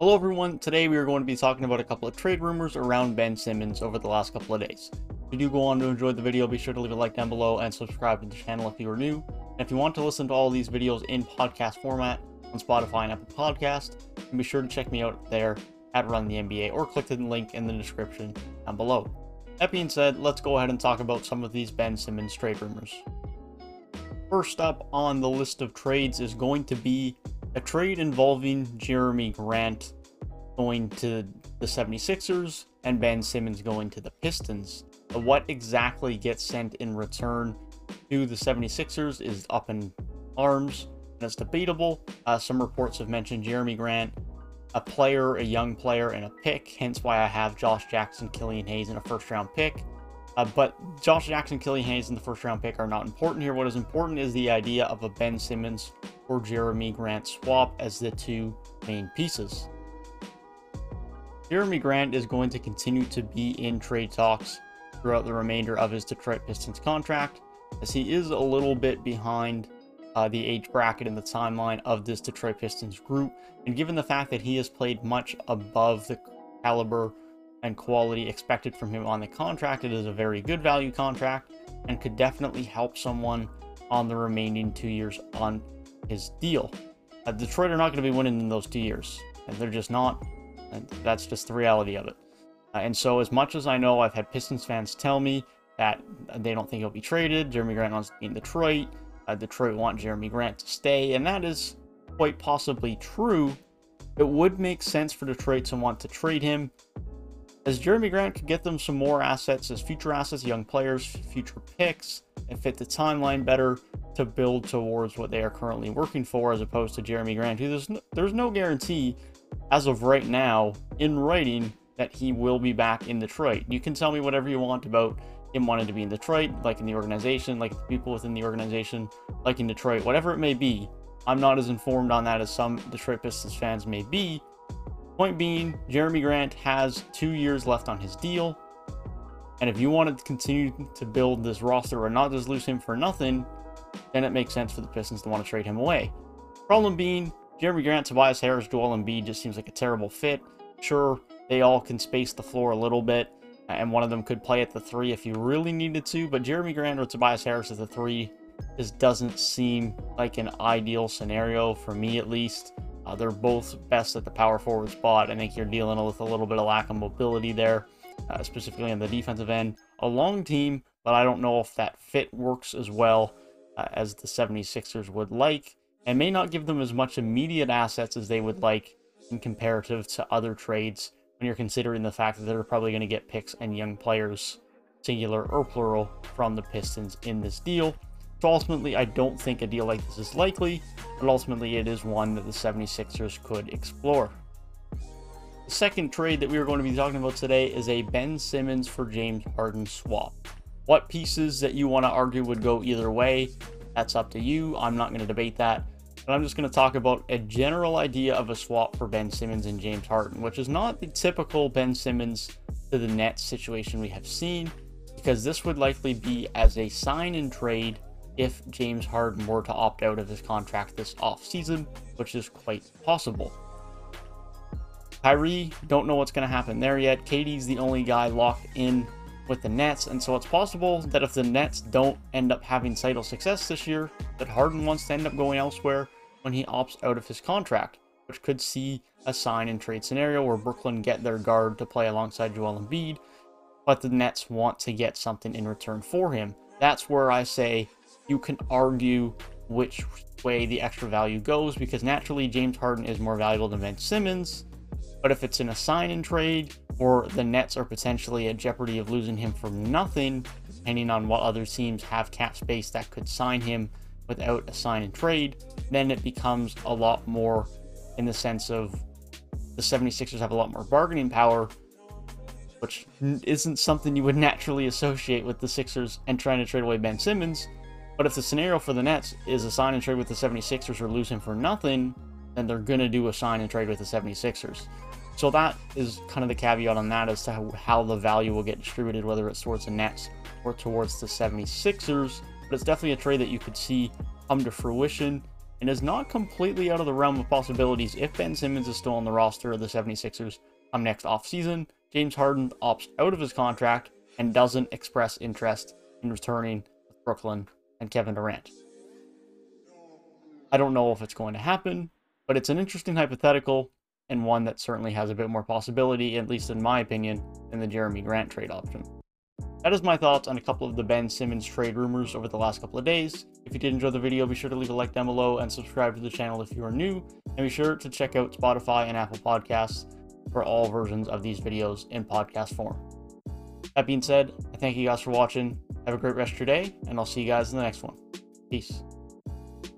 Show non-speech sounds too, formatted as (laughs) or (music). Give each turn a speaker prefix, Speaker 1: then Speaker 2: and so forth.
Speaker 1: Hello everyone, today we are going to be talking about a couple of trade rumors around Ben Simmons over the last couple of days. If you do go on to enjoy the video, be sure to leave a like down below and subscribe to the channel if you are new. And if you want to listen to all these videos in podcast format on Spotify and Apple Podcast, be sure to check me out there at Run the NBA or click the link in the description down below. That being said, let's go ahead and talk about some of these Ben Simmons trade rumors. First up on the list of trades is going to be a trade involving Jerami Grant going to the 76ers and Ben Simmons going to the Pistons. What exactly gets sent in return to the 76ers is up in arms and it's debatable. Uh, some reports have mentioned Jerami Grant, a player, a young player, and a pick, hence why I have Josh Jackson, Killian Hayes, and a first round pick. Uh, but Josh Jackson, Killian Hayes, and the first round pick are not important here. What is important is the idea of a Ben Simmons or Jerami Grant swap as the two main pieces. Jerami Grant is going to continue to be in trade talks throughout the remainder of his Detroit Pistons contract, as he is a little bit behind uh, the age bracket and the timeline of this Detroit Pistons group. And given the fact that he has played much above the caliber and quality expected from him on the contract. It is a very good value contract and could definitely help someone on the remaining two years on his deal. Uh, Detroit are not going to be winning in those two years, and they're just not. And that's just the reality of it. Uh, and so, as much as I know, I've had Pistons fans tell me that they don't think he'll be traded. Jerami Grant wants to be in Detroit. Uh, Detroit want Jerami Grant to stay, and that is quite possibly true. It would make sense for Detroit to want to trade him as Jerami Grant could get them some more assets as future assets, young players, future picks, and fit the timeline better to build towards what they are currently working for, as opposed to Jerami Grant, who there's no, there's no guarantee as of right now in writing that he will be back in Detroit. You can tell me whatever you want about him wanting to be in Detroit, like in the organization, like the people within the organization, like in Detroit, whatever it may be. I'm not as informed on that as some Detroit Pistons fans may be, Point being, Jerami Grant has two years left on his deal. And if you want to continue to build this roster or not just lose him for nothing, then it makes sense for the Pistons to want to trade him away. Problem being, Jerami Grant, Tobias Harris, Joel Embiid just seems like a terrible fit. Sure, they all can space the floor a little bit, and one of them could play at the three if you really needed to, but Jerami Grant or Tobias Harris at the three just doesn't seem like an ideal scenario for me at least. Uh, they're both best at the power forward spot. I think you're dealing with a little bit of lack of mobility there, uh, specifically on the defensive end. A long team, but I don't know if that fit works as well uh, as the 76ers would like, and may not give them as much immediate assets as they would like in comparative to other trades when you're considering the fact that they're probably going to get picks and young players, singular or plural, from the Pistons in this deal. So ultimately, I don't think a deal like this is likely, but ultimately it is one that the 76ers could explore. The second trade that we are going to be talking about today is a Ben Simmons for James Harden swap. What pieces that you want to argue would go either way, that's up to you. I'm not going to debate that. But I'm just going to talk about a general idea of a swap for Ben Simmons and James Harden, which is not the typical Ben Simmons to the Nets situation we have seen, because this would likely be as a sign and trade if James Harden were to opt out of his contract this offseason, which is quite possible. Kyrie, don't know what's going to happen there yet. KD's the only guy locked in with the Nets, and so it's possible that if the Nets don't end up having title success this year, that Harden wants to end up going elsewhere when he opts out of his contract, which could see a sign and trade scenario where Brooklyn get their guard to play alongside Joel Embiid, but the Nets want to get something in return for him. That's where I say you can argue which way the extra value goes because naturally James Harden is more valuable than Ben Simmons. But if it's in a sign and trade or the Nets are potentially at jeopardy of losing him for nothing, depending on what other teams have cap space that could sign him without a sign and trade, then it becomes a lot more in the sense of the 76ers have a lot more bargaining power, which isn't something you would (laughs) naturally associate with the Sixers and trying to trade away Ben Simmons but if the scenario for the Nets is a sign and trade with the 76ers or lose him for nothing, then they're going to do a sign and trade with the 76ers. So that is kind of the caveat on that as to how, the value will get distributed, whether it's towards the Nets or towards the 76ers. But it's definitely a trade that you could see come to fruition and is not completely out of the realm of possibilities if Ben Simmons is still on the roster of the 76ers come next offseason. James Harden opts out of his contract and doesn't express interest in returning with Brooklyn and Kevin Durant. I don't know if it's going to happen, but it's an interesting hypothetical and one that certainly has a bit more possibility, at least in my opinion, than the Jerami Grant trade option. That is my thoughts on a couple of the Ben Simmons trade rumors over the last couple of days. If you did enjoy the video, be sure to leave a like down below and subscribe to the channel if you are new. And be sure to check out Spotify and Apple Podcasts for all versions of these videos in podcast form. That being said, I thank you guys for watching. Have a great rest of your day, and I'll see you guys in the next one. Peace.